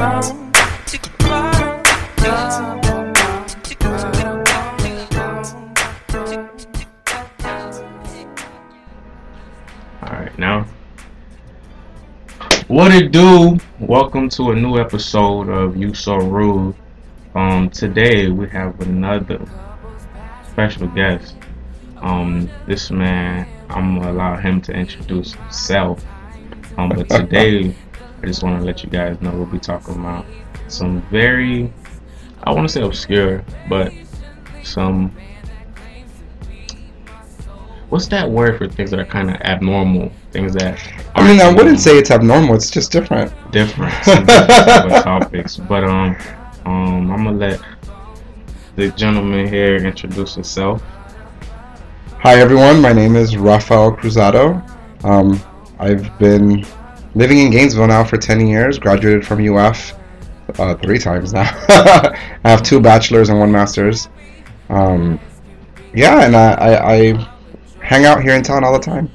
Alright, now. What it do? Welcome to a new episode of You So Rood. Um, today we have another special guest. Um, this man, I'm gonna allow him to introduce himself. Um, but today I just want to let you guys know we'll be talking about some very, I want to say obscure, but some what's that word for things that are kind of abnormal things that I mean, I wouldn't say it's abnormal. It's just different. different some different type of topics but um um i'm gonna let the gentleman here introduce himself Hi, everyone. My name is Rafael Cruzado. Um, I've been living in Gainesville now for 10 years. Graduated from UF uh, three times now. I have two bachelors and one master's. Um, yeah, and I, I, I hang out here in town all the time.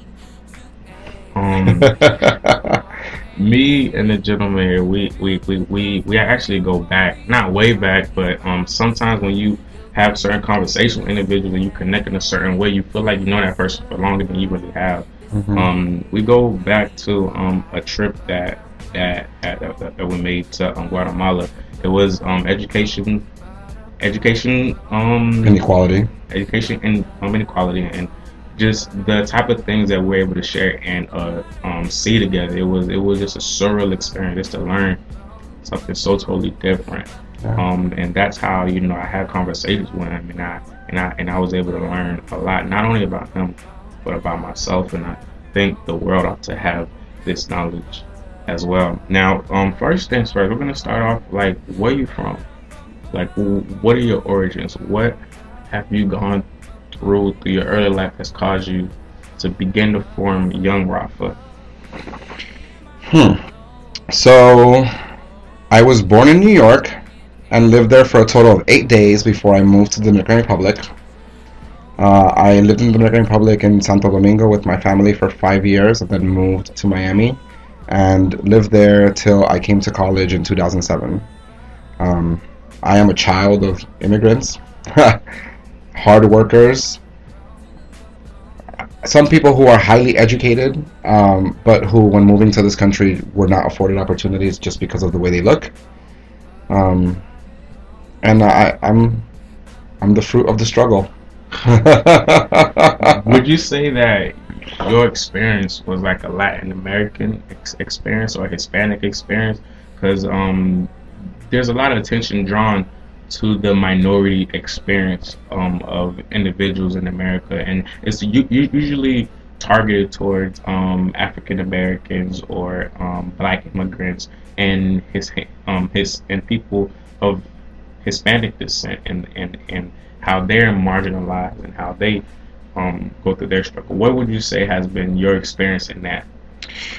um me and the gentleman here we we we we, we actually go back not way back but um sometimes when you have certain conversations with individuals and you connect in a certain way you feel like you know that person for longer than you really have Mhm. Um, we go back to um, a trip that that that, that, that we made to um, Guatemala. It was um, education, education, um, Inequality. education and um, inequality, and just the type of things that we're able to share and uh, um, see together. It was it was just a surreal experience just to learn something so totally different. Yeah. Um, and that's how you know I had conversations with him, and I and I and I was able to learn a lot, not only about him, but about myself. And I think the world ought to have this knowledge as well. Now, um, first things first, we're gonna start off like where you from, like what are your origins? What have you gone through through your early life that's caused you to begin to form young Rafa? Hmm. So, I was born in New York and lived there for a total of eight days before I moved to the Dominican Republic. Uh, I lived in the Dominican Republic in Santo Domingo with my family for five years and then moved to Miami and lived there till I came to college in 2007. Um, I am a child of immigrants, hard workers, some people who are highly educated, um, but who, when moving to this country, were not afforded opportunities just because of the way they look. Um, and I, I'm, I'm the fruit of the struggle. Would you say that your experience was like a Latin American ex- experience or Hispanic experience? Because um, there's a lot of attention drawn to the minority experience um, of individuals in America, and it's u- usually targeted towards um, African Americans or um, Black immigrants and his um, his and people of Hispanic descent, and and and how they're marginalized and how they um, go through their struggle. What would you say has been your experience in that?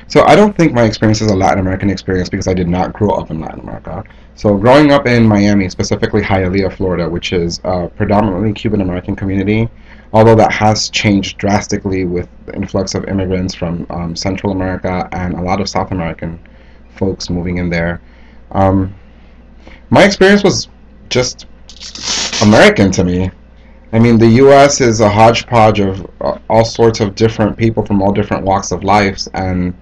So I don't think my experience is a Latin American experience because I did not grow up in Latin America. So growing up in Miami, specifically Hialeah, Florida, which is a predominantly Cuban American community, although that has changed drastically with the influx of immigrants from um, Central America and a lot of South American folks moving in there. Um, my experience was just American to me. I mean, the U.S. is a hodgepodge of uh, all sorts of different people from all different walks of life, and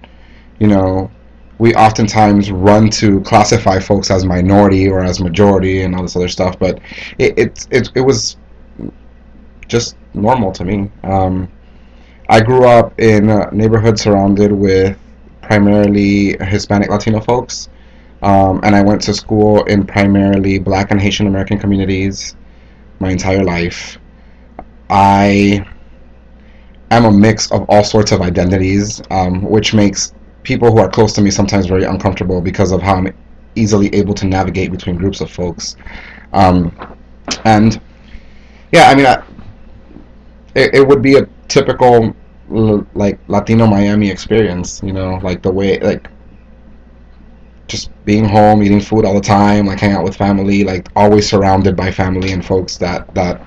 you know, we oftentimes run to classify folks as minority or as majority and all this other stuff. But it it it, it was just normal to me. Um, I grew up in a neighborhood surrounded with primarily Hispanic Latino folks, um, and I went to school in primarily Black and Haitian American communities my entire life. I am a mix of all sorts of identities, um, which makes people who are close to me sometimes very uncomfortable because of how I'm easily able to navigate between groups of folks. Um, and yeah, I mean, I, it, it would be a typical like Latino Miami experience, you know, like the way like just being home, eating food all the time, like hang out with family, like always surrounded by family and folks that that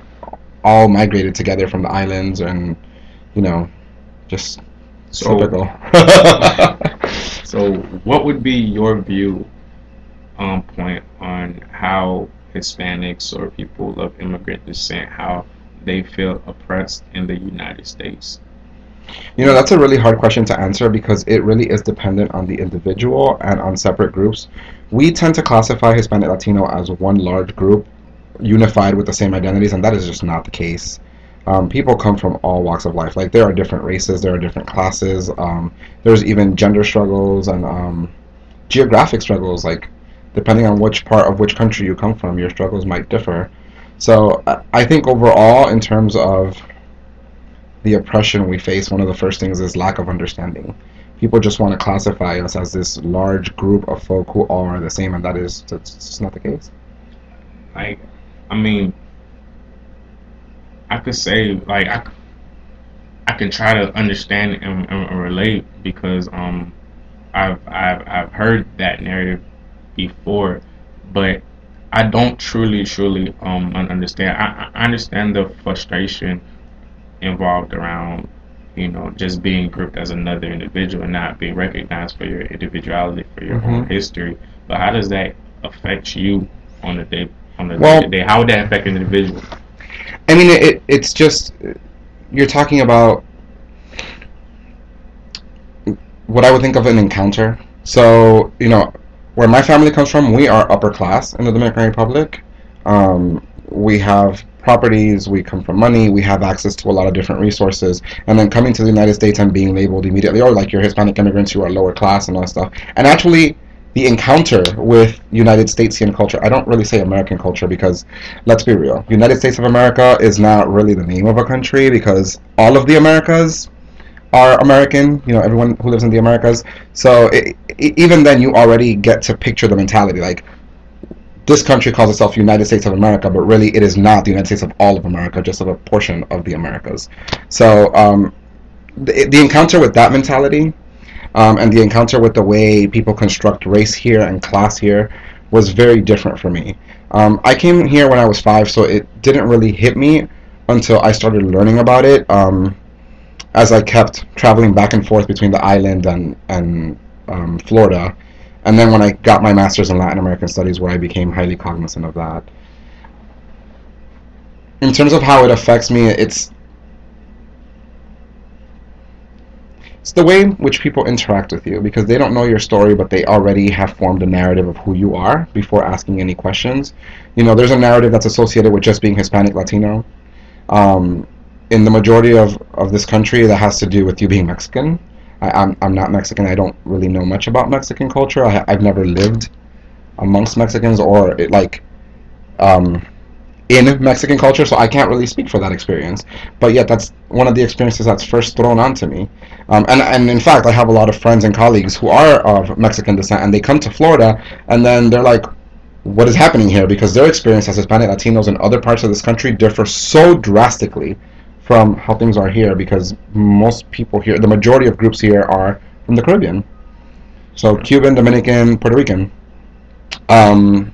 all migrated together from the islands and you know just So, typical. so what would be your view on point on how Hispanics or people of immigrant descent how they feel oppressed in the United States? You know, that's a really hard question to answer because it really is dependent on the individual and on separate groups. We tend to classify Hispanic Latino as one large group unified with the same identities, and that is just not the case. Um, people come from all walks of life. Like, there are different races, there are different classes, um, there's even gender struggles and um, geographic struggles. Like, depending on which part of which country you come from, your struggles might differ. So, I think overall, in terms of the oppression we face, one of the first things is lack of understanding. People just want to classify us as this large group of folk who all are the same, and that is that's just not the case. Like, I mean, I could say like I, I can try to understand and, and relate because um I've I've I've heard that narrative before, but I don't truly truly um understand. I, I understand the frustration involved around you know just being grouped as another individual and not being recognized for your individuality for your mm-hmm. own history. But how does that affect you on the day on the well, day? How would that affect an individual? I mean, it, it's just you're talking about what I would think of an encounter. So you know, where my family comes from, we are upper class in the Dominican Republic. Um, we have properties, we come from money, we have access to a lot of different resources, and then coming to the United States and being labeled immediately, or like you're Hispanic immigrants, you are lower class and all that stuff. And actually, the encounter with United Statesian culture. I don't really say American culture because, let's be real, United States of America is not really the name of a country because all of the Americas are American. You know, everyone who lives in the Americas. So it, it, even then, you already get to picture the mentality. Like this country calls itself United States of America, but really it is not the United States of all of America, just of a portion of the Americas. So um, the, the encounter with that mentality um, and the encounter with the way people construct race here and class here was very different for me. Um, I came here when I was five, so it didn't really hit me until I started learning about it. Um, as I kept traveling back and forth between the island and and um, Florida, and then when I got my master's in Latin American Studies, where I became highly cognizant of that. In terms of how it affects me, it's it's the way in which people interact with you because they don't know your story but they already have formed a narrative of who you are before asking any questions you know there's a narrative that's associated with just being hispanic latino um, in the majority of, of this country that has to do with you being mexican I, am I'm, I'm not mexican i don't really know much about mexican culture I, i've never lived amongst mexicans or like um, in Mexican culture, so I can't really speak for that experience. But yet, that's one of the experiences that's first thrown onto me. Um, and, and in fact, I have a lot of friends and colleagues who are of Mexican descent, and they come to Florida, and then they're like, what is happening here? Because their experience as Hispanic Latinos in other parts of this country differ so drastically from how things are here, because most people here, the majority of groups here are from the Caribbean. So Cuban, Dominican, Puerto Rican. Um,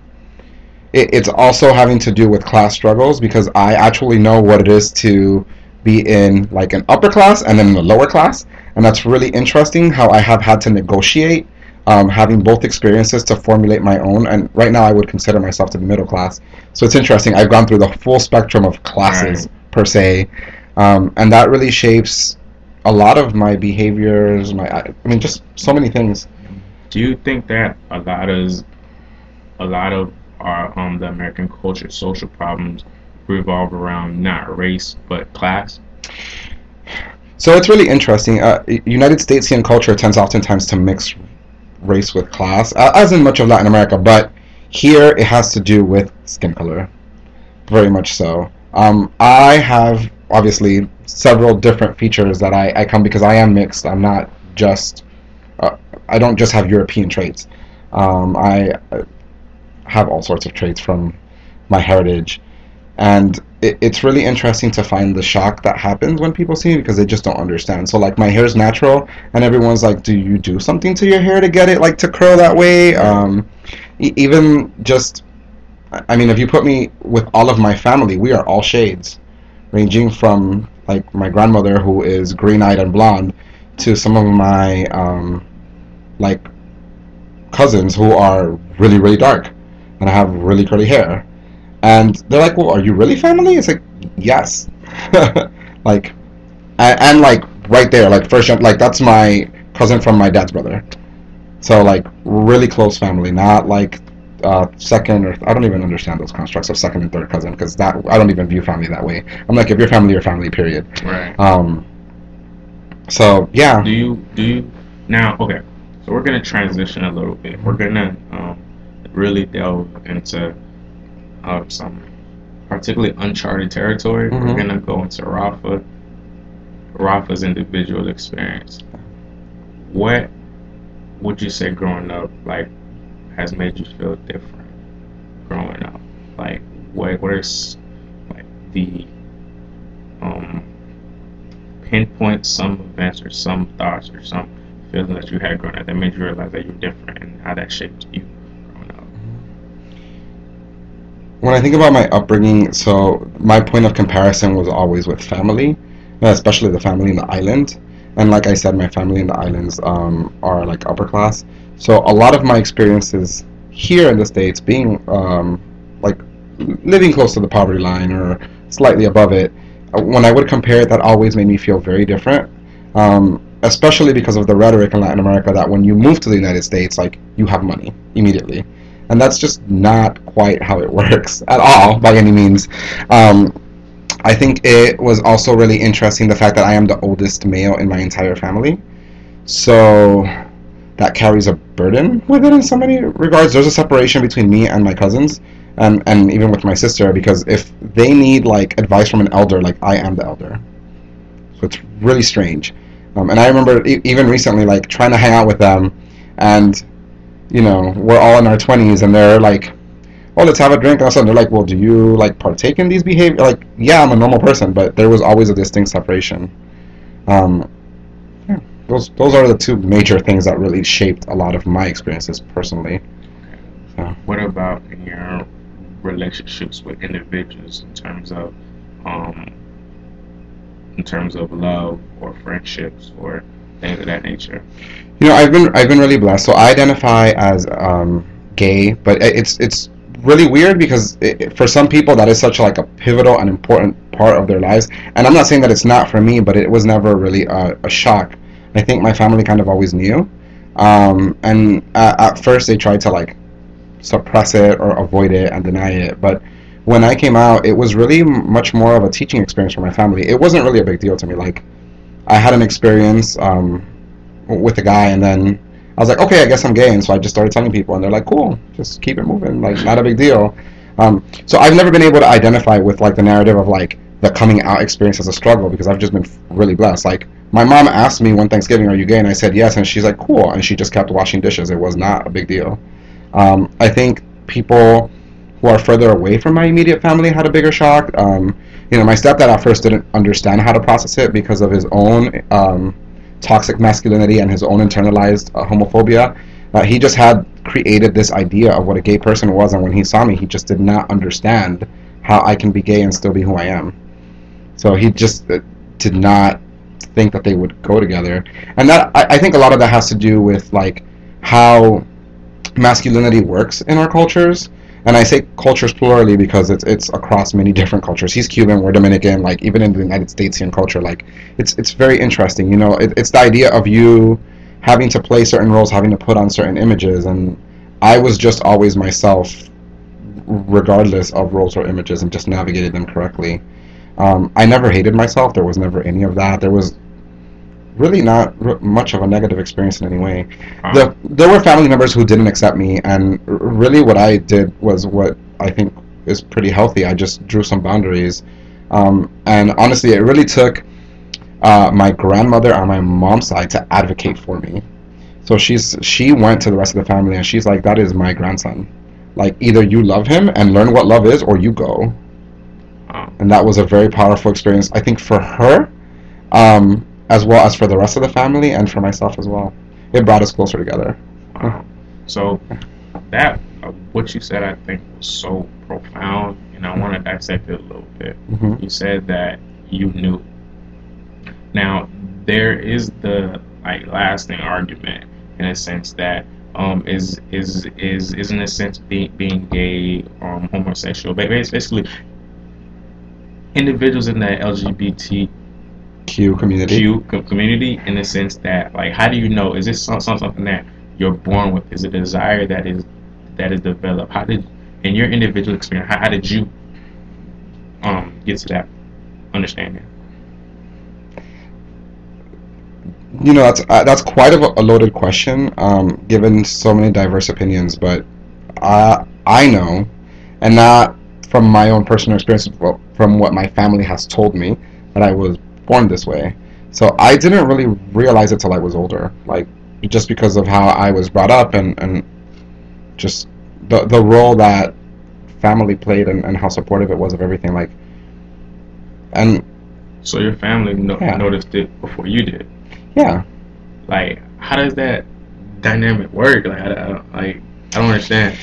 it, it's also having to do with class struggles because I actually know what it is to be in like an upper class and then in the lower class, and that's really interesting how I have had to negotiate um, having both experiences to formulate my own. And right now, I would consider myself to be middle class. So it's interesting. I've gone through the full spectrum of classes right. per se, um, and that really shapes a lot of my behaviors. My, I mean, just so many things. Do you think that a lot of a lot of our um, the American culture social problems revolve around not race but class? So it's really interesting. Uh, United Statesian culture tends oftentimes to mix race with class, uh, as in much of Latin America, but here it has to do with skin color, very much so. Um, I have obviously several different features that I, I come because I am mixed. I'm not just uh, I don't just have European traits. Um, I have all sorts of traits from my heritage. And it, it's really interesting to find the shock that happens when people see me because they just don't understand. So, like, my hair is natural, and everyone's like, Do you do something to your hair to get it, like, to curl that way? Um, e- even just, I mean, if you put me with all of my family, we are all shades, ranging from, like, my grandmother, who is green eyed and blonde, to some of my, um, like, cousins who are really really dark, and I have really curly hair, and they're like, "Well, are you really family?" It's like, yes, like, and, and like right there, like first, like that's my cousin from my dad's brother, so like really close family, not like uh, second or I don't even understand those constructs of second and third cousin because that I don't even view family that way. I'm like, if you're family, you're family, period. Right. Um, so yeah, Do you do you now? Okay, so we're gonna transition a little bit. We're gonna um, really delve into uh, some particularly uncharted territory. We're Mhm. gonna go into Rafa, Rafa's individual experience. What would you say growing up like has made you feel different growing up? Like what what are s- like the um pinpoint some events or some thoughts or some feelings that you had growing up that made you realize that you're different and how that shaped you growing up. when I think about my upbringing, so my point of comparison was always with family, uh, especially the family in the island. And like I said, my family in the islands um, are like upper class. So a lot of my experiences here in the states, being um, like living close to the poverty line or slightly above it, uh, when I would compare it, that always made me feel very different. Um, especially because of the rhetoric in Latin America that when you move to the United States, like you have money immediately and that's just not quite how it works at all by any means. Um, I think it was also really interesting the fact that I am the oldest male in my entire family, so that carries a burden with it in so many regards. There's a separation between me and my cousins, and and even with my sister because if they need like advice from an elder, like I am the elder, so it's really strange. Um, and I remember e- even recently like trying to hang out with them, and you know, we're all in our 20s and they're like, oh, let's have a drink. And all of a sudden they're like, well, do you like partake in these behavior? Like, yeah, I'm a normal person, but there was always a distinct separation. Um, those those are the two major things that really shaped a lot of my experiences personally. What about in your relationships with individuals in terms of um in terms of love or friendships or things of that nature? You know, I've been I've been really blessed. So I identify as um, gay, but it's it's really weird because it- for some people that is such like a pivotal and important part of their lives. And I'm not saying that it's not for me, but it was never really a, a shock. I think my family kind of always knew, um, and at, first they tried to like suppress it or avoid it and deny it, but when I came out, it was really much more of a teaching experience for my family. It wasn't really a big deal to me. Like, I had an experience um, with a guy, and then I was like, okay, I guess I'm gay, and so I just started telling people, and they're like, cool, just keep it moving, like not a big deal. Um, so I've never been able to identify with like the narrative of like the coming out experience as a struggle because I've just been really blessed. Like my mom asked me one Thanksgiving, "Are you gay?" and I said yes, and she's like, cool, and she just kept washing dishes. It was not a big deal. Um, I think people who are further away from my immediate family had a bigger shock. Um, you know, my stepdad at first didn't understand how to process it because of his own um, toxic masculinity and his own internalized uh, homophobia. Uh, he just had created this idea of what a gay person was, and when he saw me, he just did not understand how I can be gay and still be who I am. So he just uh, did not think that they would go together, and that I, I think a lot of that has to do with like how masculinity works in our cultures. And I say cultures plurally because it's it's across many different cultures. He's Cuban, we're Dominican. Like even in the United Statesian culture, like it's it's very interesting. You know, it, it's the idea of you having to play certain roles, having to put on certain images, and I was just always myself, regardless of roles or images, and just navigated them correctly. Um, I never hated myself. There was never any of that. There was really not r- much of a negative experience in any way. The, there were family members who didn't accept me, and r- really what I did was what I think is pretty healthy. I just drew some boundaries, um, and honestly, it really took uh, my grandmother on my mom's side to advocate for me. So she's she went to the rest of the family, and she's like, "That is my grandson. Like either you love him and learn what love is, or you go." And that was a very powerful experience. I think for her, um, as well as for the rest of the family, and for myself as well. It brought us closer together. um, so that uh, what you said, I think, was so profound, and I want to dissect it a little bit. hmm You said that you knew. Now there is the like lasting argument in a sense that um, is is is is in a sense being being gay, um, homosexual, but basically individuals in the LGBTQ community. Q community in the sense that like how do you know is this some something that you're born with? Is a desire that is that is developed? How did in your individual experience how, how did you um get to that understanding? You know that's uh, that's quite a, a loaded question, um, given so many diverse opinions. But I I know, and not from my own personal experience, from what my family has told me, that I was born this way. So I didn't really realize it till I was older, like just because of how I was brought up and, and just the the role that family played and, and how supportive it was of everything. Like, and so your family no- yeah. noticed it before you did. Yeah. Like, how does that dynamic work? Like, I, I like I don't understand.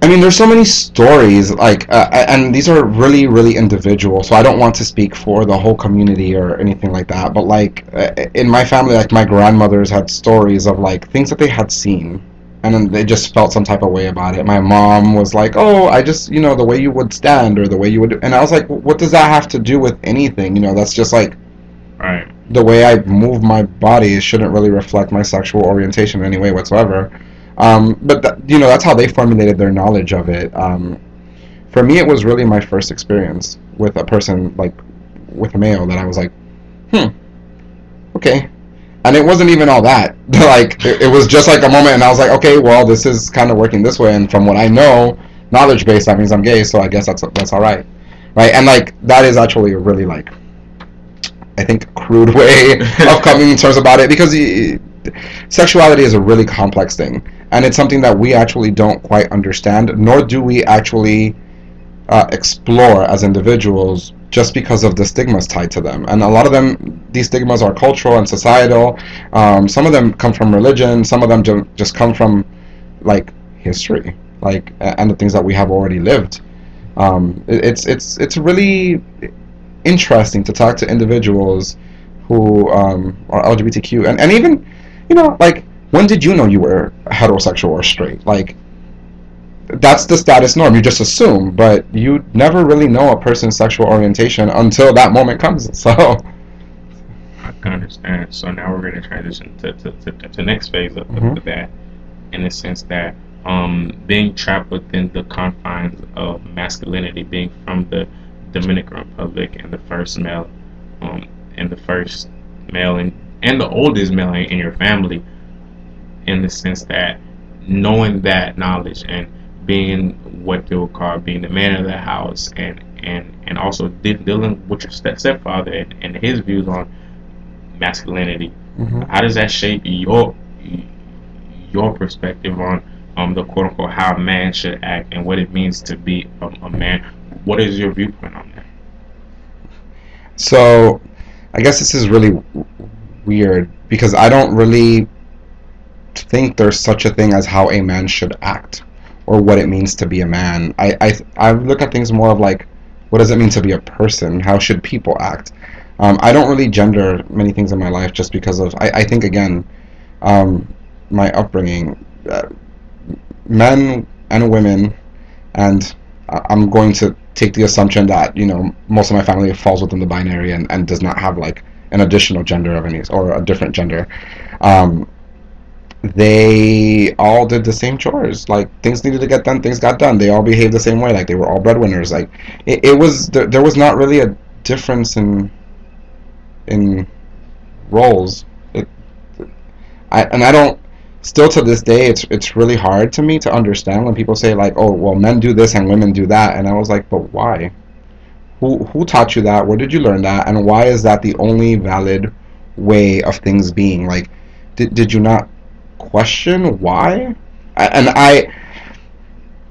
I mean, there's so many stories, like, uh, and these are really, really individual. So I don't want to speak for the whole community or anything like that. But like, uh, in my family, like my grandmothers had stories of like things that they had seen, and then they just felt some type of way about it. My mom was like, "Oh, I just, you know, the way you would stand or the way you would," and I was like, "What does that have to do with anything? You know, that's just like, right." The way I move my body shouldn't really reflect my sexual orientation in any way whatsoever. Um, but th- you know that's how they formulated their knowledge of it. Um, for me, it was really my first experience with a person like with a male that I was like, hmm, okay. And it wasn't even all that. like it, it was just like a moment, and I was like, okay, well, this is kind of working this way, and from what I know, knowledge base, that means I'm gay, so I guess that's that's all right, right? And like that is actually a really like, I think, crude way of coming to terms about it because. Sexuality is a really complex thing and it's something that we actually don't quite understand, nor do we actually uh, explore as individuals just because of the stigmas tied to them. And a lot of them, these stigmas are cultural and societal. Um, some of them come from religion. Some of them just come from like history, like and the things that we have already lived. Um, it, it's it's it's really interesting to talk to individuals who um, are LGBTQ and, and even you know like when did you know you were heterosexual or straight? Like, that's the status norm. You just assume, but you never really know a person's sexual orientation until that moment comes. So. I can understand. So now we're going to transition to, to, to, to the next phase of, mm-hmm. of, that, in the sense that um, being trapped within the confines of masculinity, being from the Dominican Republic and the first male, um, and the first male and, and the oldest male in, in your family, in the sense that knowing that knowledge and being what they would call being the man of the house and and and also de- dealing with your step- stepfather and, and his views on masculinity mm-hmm. how does that shape your your perspective on um the quote unquote how a man should act and what it means to be a, a man what is your viewpoint on that so i guess this is really weird because i don't really think there's such a thing as how a man should act or what it means to be a man. I, I, I look at things more of like, what does it mean to be a person? How should people act? Um, I don't really gender many things in my life just because of, I, I think, again, um, my upbringing. Uh, men and women, and I'm going to take the assumption that, you know, most of my family falls within the binary and, and does not have like an additional gender of any, or a different gender. Um, they all did the same chores. Like things needed to get done, things got done. They all behaved the same way. Like they were all breadwinners. Like it, it was there, there was not really a difference in in roles. It, I and I don't still to this day it's it's really hard to me to understand when people say like oh well men do this and women do that and I was like but why who who taught you that where did you learn that and why is that the only valid way of things being like did, did you not question why. And I,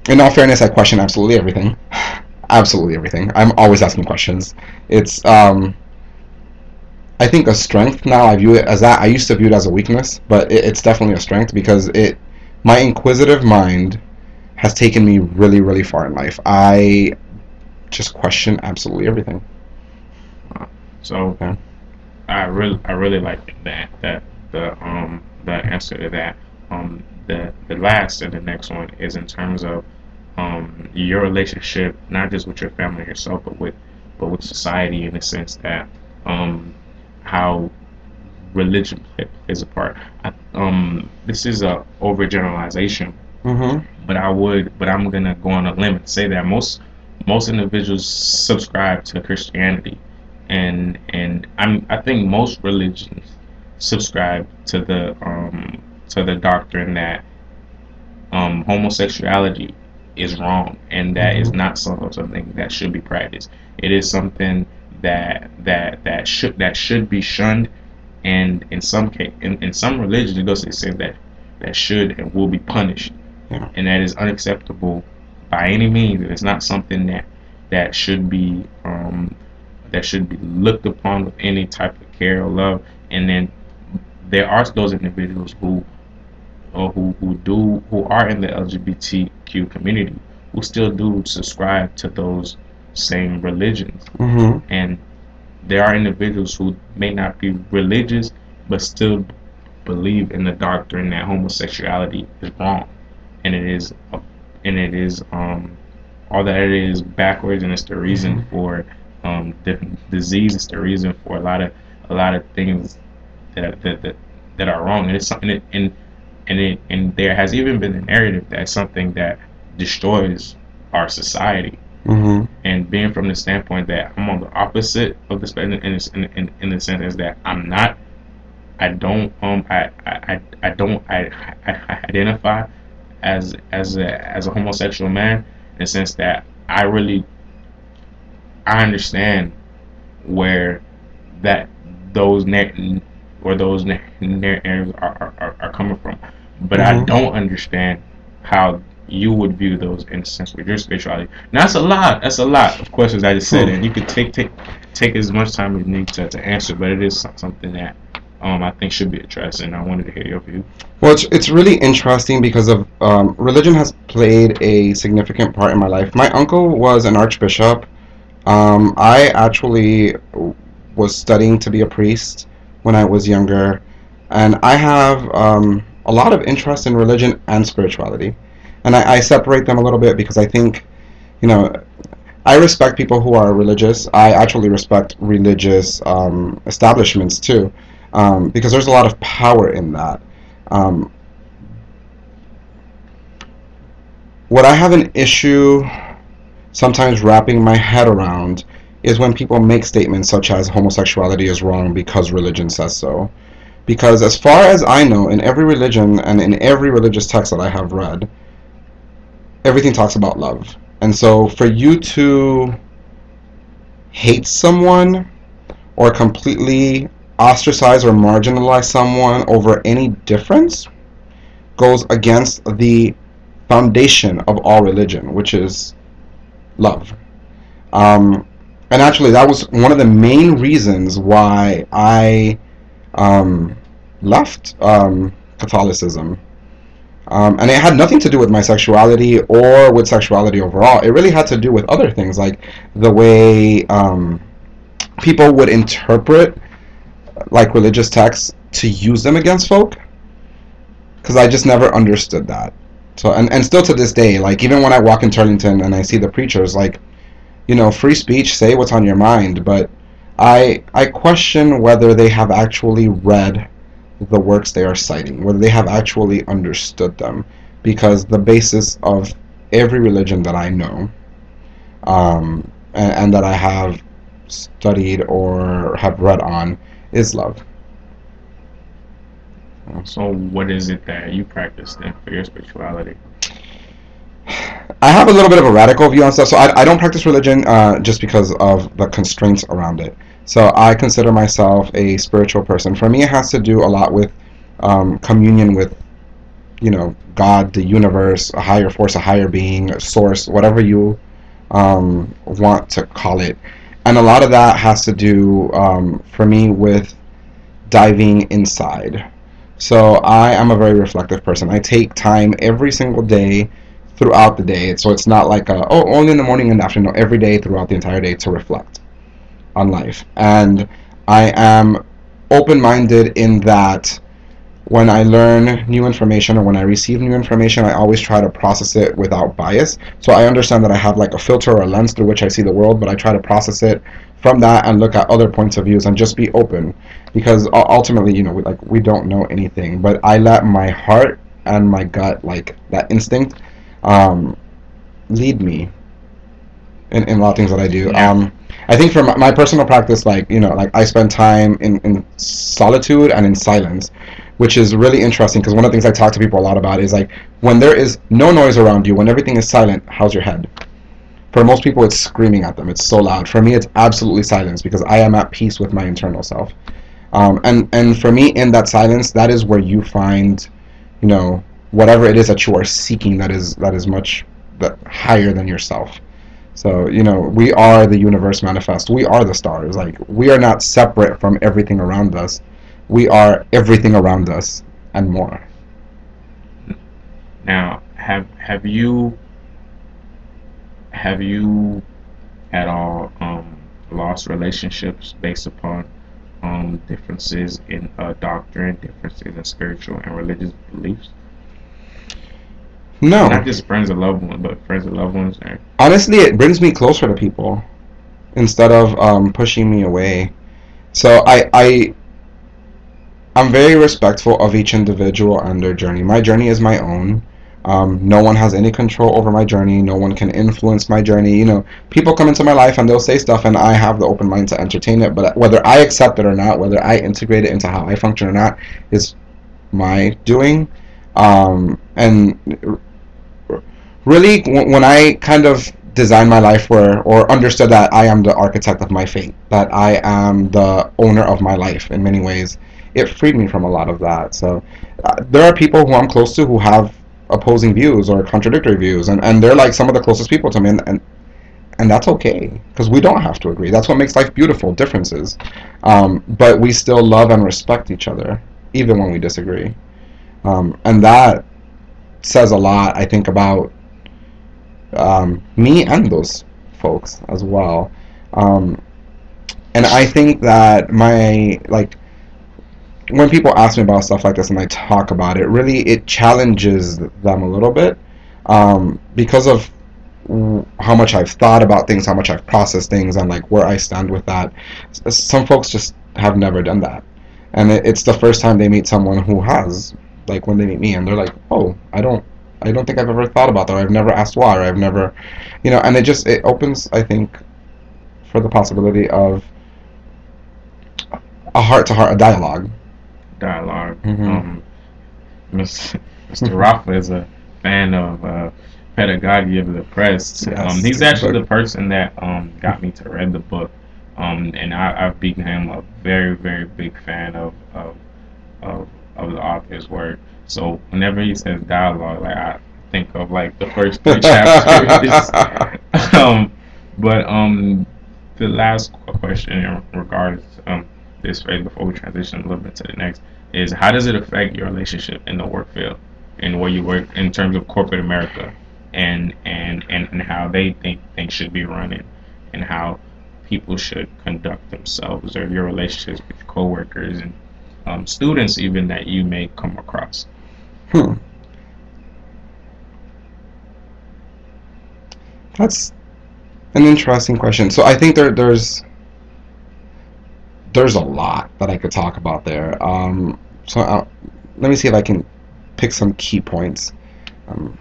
in all fairness, I question absolutely everything. absolutely everything. I'm always asking questions. It's, um, I think a strength now. I view it as that. I used to view it as a weakness, but it, it's definitely a strength because it, my inquisitive mind, has taken me really, really far in life. I just question absolutely everything. So, yeah. I really, I really like that. That the um the answer to that. Um, the the last and the next one is in terms of um, your relationship, not just with your family yourself, but with but with society in the sense that um, how religion plays a part. I, um, this is a overgeneralization, Mm-hmm. but I would, but I'm gonna go on a limb and say that most most individuals subscribe to Christianity, and and I'm I think most religions subscribe to the um, to the doctrine that um, homosexuality is wrong and that is not some- something that should be practiced. It is something that that that should that should be shunned, and in some case, in, in some religions, it goes to say that that should and will be punished, Yeah. and that is unacceptable by any means. It's not something that that should be um, that should be looked upon with any type of care or love. And then there are those individuals who or who, who do who are in the LGBTQ community who still do subscribe to those same religions. Mm-hmm. and there are individuals who may not be religious but still believe in the doctrine that homosexuality is wrong. And it is and it is um all that it is backwards and it's the reason for um the disease it's the reason for a lot of a lot of things that that that, that are wrong and it's something that, and and it and there has even been a narrative that's something that destroys our society Mm-hmm. and being from the standpoint that I'm on the opposite of the spectrum in, in, in, in the sense is that I'm not I don't um I I, I- don't I, I, I identify as as a as a homosexual man in the sense that I really I understand where that those na- where those na- narratives are, are, are coming from but I Mhm. don't understand how you would view those in a sense with your spirituality. Now that's a lot. That's a lot of questions I just said, and you could take take take as much time as you need to, to answer. But it is something that um, I think should be addressed, and I wanted to hear your view. Well, it's, it's really interesting because of um, religion has played a significant part in my life. My uncle was an archbishop. Um, I actually was studying to be a priest when I was younger, and I have um, a lot of interest in religion and spirituality. And I, I separate them a little bit because I think, you know, I respect people who are religious. I actually respect religious um, establishments too, um, because there's a lot of power in that. Um, what I have an issue sometimes wrapping my head around is when people make statements such as homosexuality is wrong because religion says so. Because as far as I know, in every religion and in every religious text that I have read, everything talks about love. And so for you to hate someone or completely ostracize or marginalize someone over any difference goes against the foundation of all religion, which is love. Um, and actually, that was one of the main reasons why I um, left um, Catholicism. Um, and it had nothing to do with my sexuality or with sexuality overall. It really had to do with other things, like the way um, people would interpret like religious texts to use them against folk. Because I just never understood that. So and, and still to this day, like even when I walk in Turlington and I see the preachers, like, you know, free speech, say what's on your mind, but I I question whether they have actually read the works they are citing, whether they have actually understood them, because the basis of every religion that I know, um, and, and that I have studied or have read on, is love. So, what is it that you practice then for your spirituality? I have a little bit of a radical view on stuff, so I, I don't practice religion uh, just because of the constraints around it. So I consider myself a spiritual person. For me, it has to do a lot with um, communion with, you know, God, the universe, a higher force, a higher being, a source, whatever you um, want to call it. And a lot of that has to do, um, for me, with diving inside. So I am a very reflective person. I take time every single day throughout the day. So it's not like a, oh only in the morning and afternoon. No, every day throughout the entire day to reflect on life. And I am open-minded in that when I learn new information or when I receive new information, I always try to process it without bias. So I understand that I have like a filter or a lens through which I see the world, but I try to process it from that and look at other points of views and just be open because ultimately, you know, we, like we don't know anything, but I let my heart and my gut, like that instinct, um, lead me in, in a lot of things that I do. Yeah. Um, I think for my, my personal practice, like you know, like I spend time in, in solitude and in silence, which is really interesting because one of the things I talk to people a lot about is like when there is no noise around you, when everything is silent, how's your head? For most people, it's screaming at them. It's so loud. For me, it's absolutely silence because I am at peace with my internal self. Um, and and for me, in that silence, that is where you find, you know, whatever it is that you are seeking. That is that is much that higher than yourself. So you know, we are the universe manifest. We are the stars. Like we are not separate from everything around us. We are everything around us and more. Now, have have you have you at all um, lost relationships based upon um, differences in uh, doctrine, differences in spiritual and religious beliefs? No, Not just friends and loved ones, but friends and loved ones. Honestly, it brings me closer to people instead of um, pushing me away. So I, I, I'm very respectful of each individual and their journey. My journey is my own. Um, no one has any control over my journey. No one can influence my journey. You know, people come into my life and they'll say stuff, and I have the open mind to entertain it. But whether I accept it or not, whether I integrate it into how I function or not, is my doing. Um, and really when I kind of designed my life where or understood that I am the architect of my fate, that I am the owner of my life in many ways, it freed me from a lot of that. So uh, there are people who I'm close to who have opposing views or contradictory views, and, and they're like some of the closest people to me, and and, and that's okay because we don't have to agree. That's what makes life beautiful, differences. Um, but we still love and respect each other even when we disagree, um, and that says a lot, I think, about um, me and those folks as well. Um, and I think that my like when people ask me about stuff like this and I talk about it, really it challenges them a little bit um, because of how much I've thought about things, how much I've processed things, and like where I stand with that. Some folks just have never done that, and it, it's the first time they meet someone who has. Like when they meet me, and they're like, "Oh, I don't I don't think I've ever thought about that. I've never asked why. I've never, you know, and it just it opens, I think, for the possibility of a heart to heart, a dialogue. dialogue. Mhm. Um, Mr. Mr. Rafa is a fan of uh, Pedagogy of the Oppressed. Yes, um, he's actually book. the person that um, got me to read the book, um, and I, I've become a very, very big fan of of, of of the author's work. So whenever he says dialogue, like I think of like the first three chapters. um, but um, the last question in regards to um, this phase before we transition a little bit to the next is how does it affect your relationship in the work field and where you work in terms of corporate America and and and, and how they think things should be running and how people should conduct themselves or your relationships with coworkers and um, students even that you may come across. Hmm. That's an interesting question. So I think there there's there's a lot that I could talk about there. Um, so uh, let me see if I can pick some key points. Um,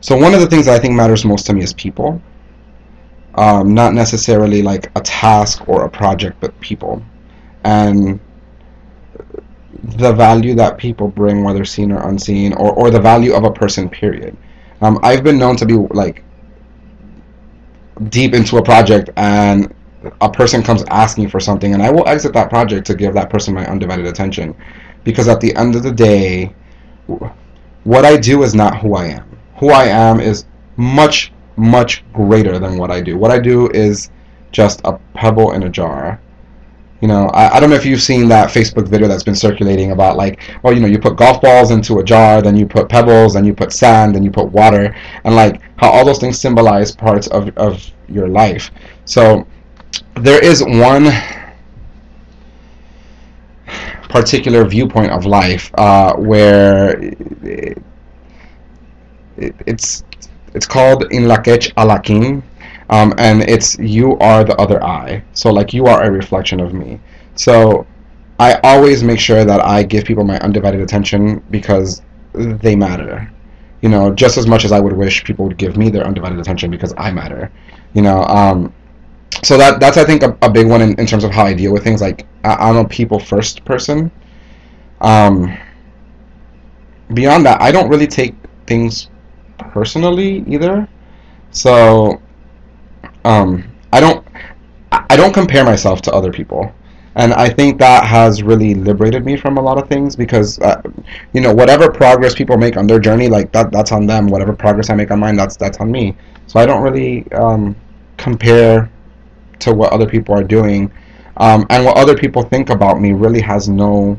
so one of the things that I think matters most to me is people. Um, not necessarily like a task or a project, but people. And the value that people bring, whether seen or unseen, or, or the value of a person, period. Um, I've been known to be like deep into a project and a person comes asking for something and I will exit that project to give that person my undivided attention because at the end of the day what I do is not who I am. Who I am is much much greater than what I do. What I do is just a pebble in a jar. You know, I, I don't know if you've seen that Facebook video that's been circulating about like, oh, you know, you put golf balls into a jar, then you put pebbles, then you put sand, then you put water, and like how all those things symbolize parts of, of your life. So there is one particular viewpoint of life uh, where it, it, it's it's called in Lak'ech Ala K'in, um, and it's you are the other eye. So like you are a reflection of me. So I always make sure that I give people my undivided attention because they matter. You know, just as much as I would wish people would give me their undivided attention because I matter. You know, um, so that that's I think a, a big one in, in terms of how I deal with things. Like I, I'm a people first person. Um, beyond that, I don't really take things personally either. So um, I don't I don't compare myself to other people. And I think that has really liberated me from a lot of things because, uh, you know, whatever progress people make on their journey, like that, that's on them. Whatever progress I make on mine, that's that's on me. So I don't really um, compare to what other people are doing, um, and what other people think about me really has no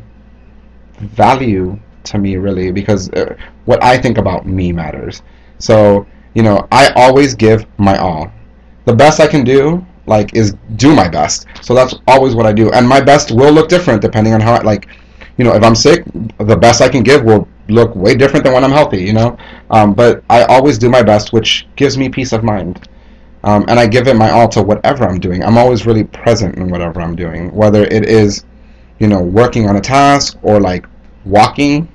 value to me, really, because uh, what I think about me matters. So you know, I always give my all. The best I can do like is do my best. So that's always what I do, and my best will look different depending on how I, like, you know, if I'm sick, the best I can give will look way different than when I'm healthy, you know. Um, but I always do my best, which gives me peace of mind, um, and I give it my all to whatever I'm doing. I'm always really present in whatever I'm doing, whether it is, you know, working on a task or like walking.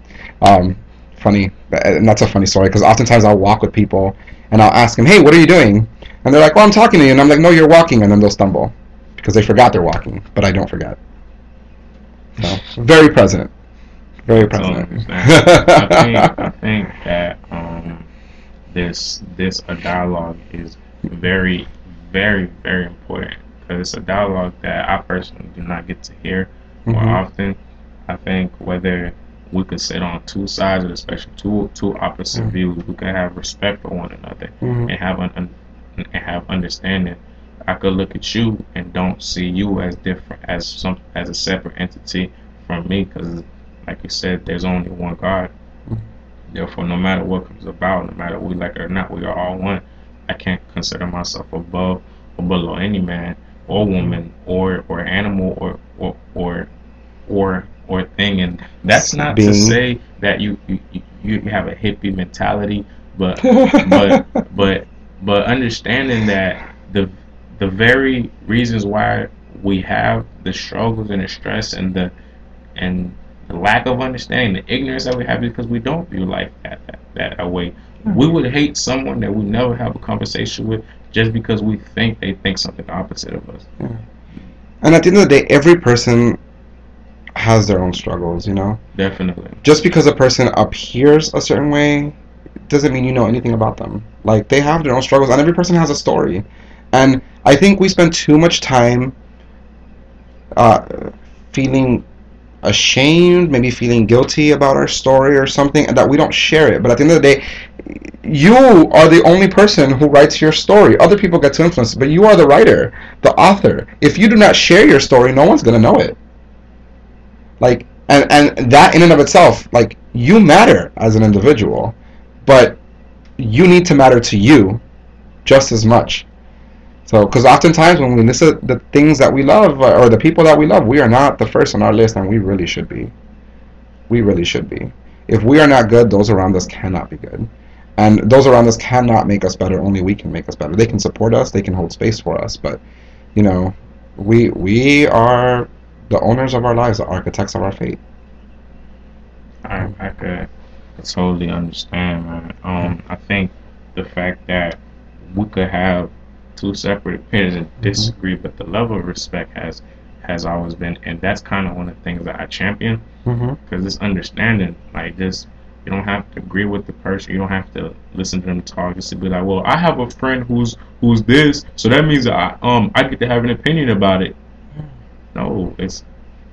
Um, funny, and that's a funny story because oftentimes I'll walk with people and I'll ask them, "Hey, what are you doing?" And they're like, "Well, I'm talking to you," and I'm like, "No, you're walking," and then they'll stumble because they forgot they're walking, but I don't forget. So very present, very present. I think I think that um, this this a dialogue is very very very important because it's a dialogue that I personally do not get to hear more Mhm. often. I think whether we could sit on two sides of the spectrum, two two opposite Mhm. views, we can have respect for one another Mhm. and have an un, and have understanding. I could look at you and don't see you as different as some as a separate entity from me because, like you said, there's only one God. Mhm. Therefore, no matter what comes about, no matter we like it or not, we are all one. I can't consider myself above or below any man or woman or or animal or or or or, or thing. And that's not Being. to say that you you, you have a hippie mentality, but but but but understanding that the the very reasons why we have the struggles and the stress and the and the lack of understanding, the ignorance that we have because we don't view life that that, that a way. Hmm. We would hate someone that we never have a conversation with just because we think they think something opposite of us. And at the end of the day, every person has their own struggles, you know? Definitely. Just because a person appears a certain way doesn't mean you know anything about them. Like, they have their own struggles, and every person has a story. And I think we spend too much time uh, feeling ashamed, maybe feeling guilty about our story or something, and that we don't share it. But at the end of the day, you are the only person who writes your story. Other people get to influence, but you are the writer, the author. If you do not share your story, no one's gonna know it. Like, and and that in and of itself, like, you matter as an individual, but you need to matter to you just as much. So, because oftentimes when we to the things that we love uh, or the people that we love, we are not the first on our list, and we really should be. We really should be. If we are not good, those around us cannot be good. And those around us cannot make us better. Only we can make us better. They can support us. They can hold space for us. But, you know, we we are the owners of our lives, the architects of our fate. I I could totally understand, man. Um, I think the fact that we could have two separate opinions and disagree, but the level of respect has has always been, and that's kind of one of the things that I champion Mm-hmm. because this understanding, like this, you don't have to agree with the person, you don't have to listen to them talk. Just to be like, well, I have a friend who's who's this, so that means I um I get to have an opinion about it. No, it's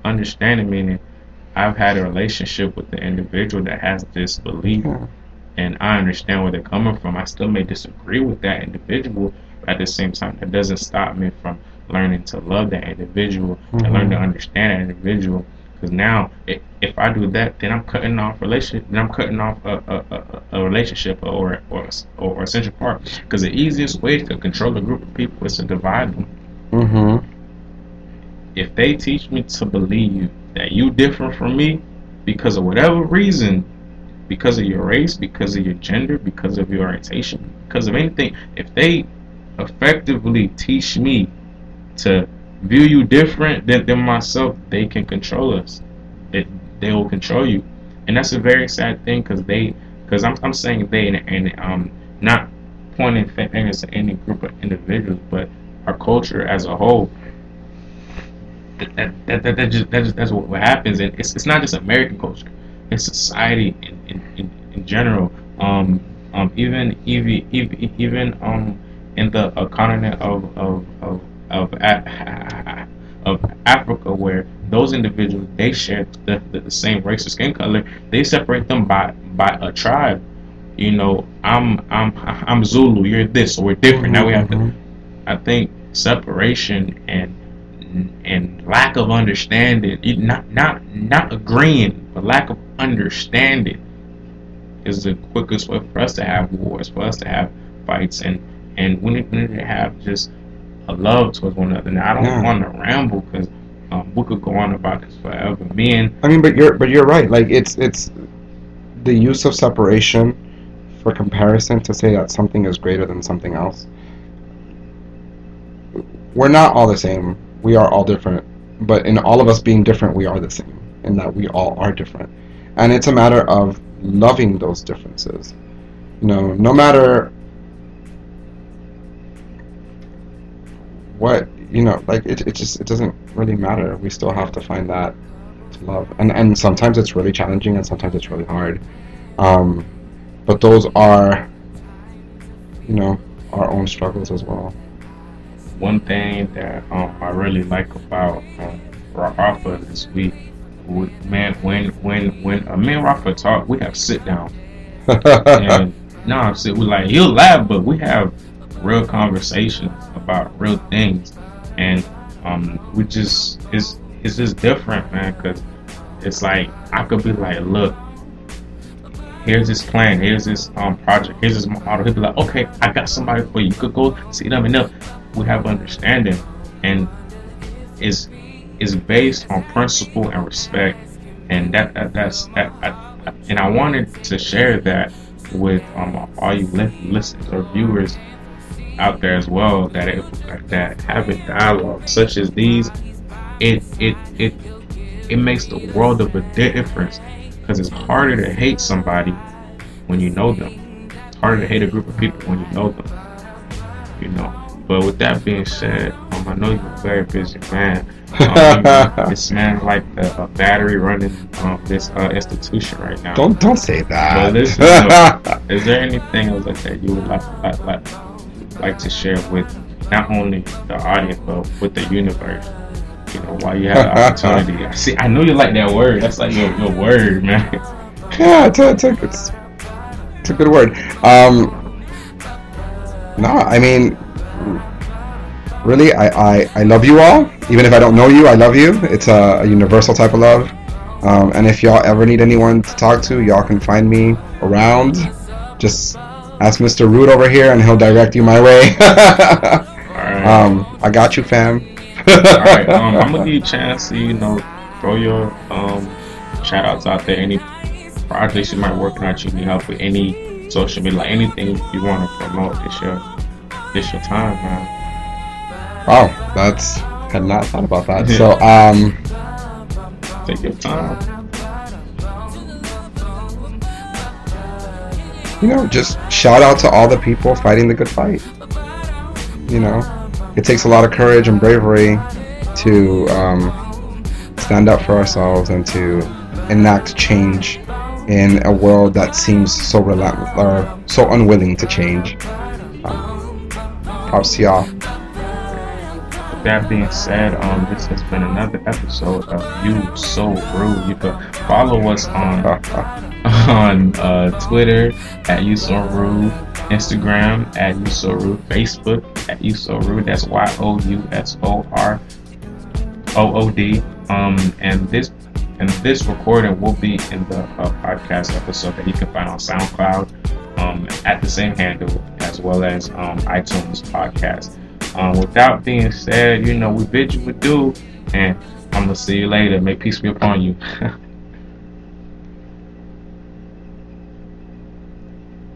understanding meaning I've had a relationship with the individual that has this belief Yeah. and I understand where they're coming from. I still may disagree with that individual, but at the same time, that doesn't stop me from learning to love that individual and learn to Mhm. understand that individual. Because now, i- if I do that, then I'm cutting off relationship. Then I'm cutting off a, a, a, a relationship or or or, or essential part. Because the easiest way to control a group of people is to divide them. Mm-hmm. If they teach me to believe that you different from me because of whatever reason, because of your race, because of your gender, because of your orientation, because of anything, if they effectively teach me to view you different than, than myself, they can control us. It, they will control you, and that's a very sad thing because they, because I'm, I'm saying they and, and um not pointing fingers at any group of individuals, but our culture as a whole. That that, that, that, that just, that just that's what, what happens, and it's, it's not just American culture; it's society in in, in, in general. Um, um, even even even even um in the uh, continent of of of of, of Africa, where those individuals they share the, the, the same race or skin color, they separate them by by a tribe. You know, I'm I'm I'm Zulu, you're this, so we're different. Now we have to. Mhm. I think separation and and lack of understanding, not not not agreeing, but lack of understanding, is the quickest way for us to have wars, for us to have fights, and and we need, we need to have just a love towards one another. Now I don't Yeah. want to ramble because um, we could go on about this forever. Me and I mean, but you're but you're right. Like it's it's the use of separation for comparison to say that something is greater than something else. We're not all the same. We are all different. But in all of us being different, we are the same. In that we all are different. And it's a matter of loving those differences. You know, no matter what you know, like it, it just it doesn't really matter. We still have to find that to love, and and sometimes it's really challenging, and sometimes it's really hard. Um, but those are, you know, our own struggles as well. One thing that um, I really like about um, Rafa this week, we- man, when when when uh, me and Rafa talk, we have sit down. and no, I'm saying we like he'll laugh, but we have real conversations about real things, and um, we just it's it's just different, man, because it's like I could be like, look, here's this plan, here's this um project, here's this model. He'll be like, okay, I got somebody for you. You could go see them enough. We have understanding, and is is based on principle and respect, and that, that that's that. I, and I wanted to share that with um, all you li- listeners or viewers out there as well. That it, that having dialogue such as these, it it it it makes the world of a difference because it's harder to hate somebody when you know them. It's harder to hate a group of people when you know them. You know. But with that being said, um, I know you're a very busy man. Um, this man like a, a battery running um, this uh, institution right now. don't don't say that. Is there anything else like that you would like like, like like to share with not only the audience but with the universe? You know, while you have the opportunity. See, I know you like that word. That's like your, your word, man. yeah, it's a, it's a, it's, it's a good word. Um, no, I mean, really, I, I, I love you all. Even if I don't know you, I love you. It's a, a universal type of love. Um, and if y'all ever need anyone to talk to, y'all can find me around. Just ask Mr. Rood over here, and he'll direct you my way. Right. um, I got you, fam. All right. Um, I'm gonna give you a chance to you know throw your um shout outs out there. Any projects you might work on, that you need help with any social media, like anything you want to promote. It's your it's your time, man. Wow, that's had not thought about that. So, um, Take your time. you know, just shout out to all the people fighting the good fight. You know, it takes a lot of courage and bravery to um, stand up for ourselves and to enact change in a world that seems so relentless or so unwilling to change. Um, props to y'all. That being said, um, this has been another episode of You So Rood. You can follow us on on uh, Twitter at You So Rood, Instagram at You So Rood, Facebook at You So Rood. That's Y O U S O R O O D. Um, and this and this recording will be in the uh, podcast episode that you can find on SoundCloud um, at the same handle as well as um, iTunes podcast. Um, with that being said, you know, we bid you adieu And I'm gonna see you later. May peace be upon you.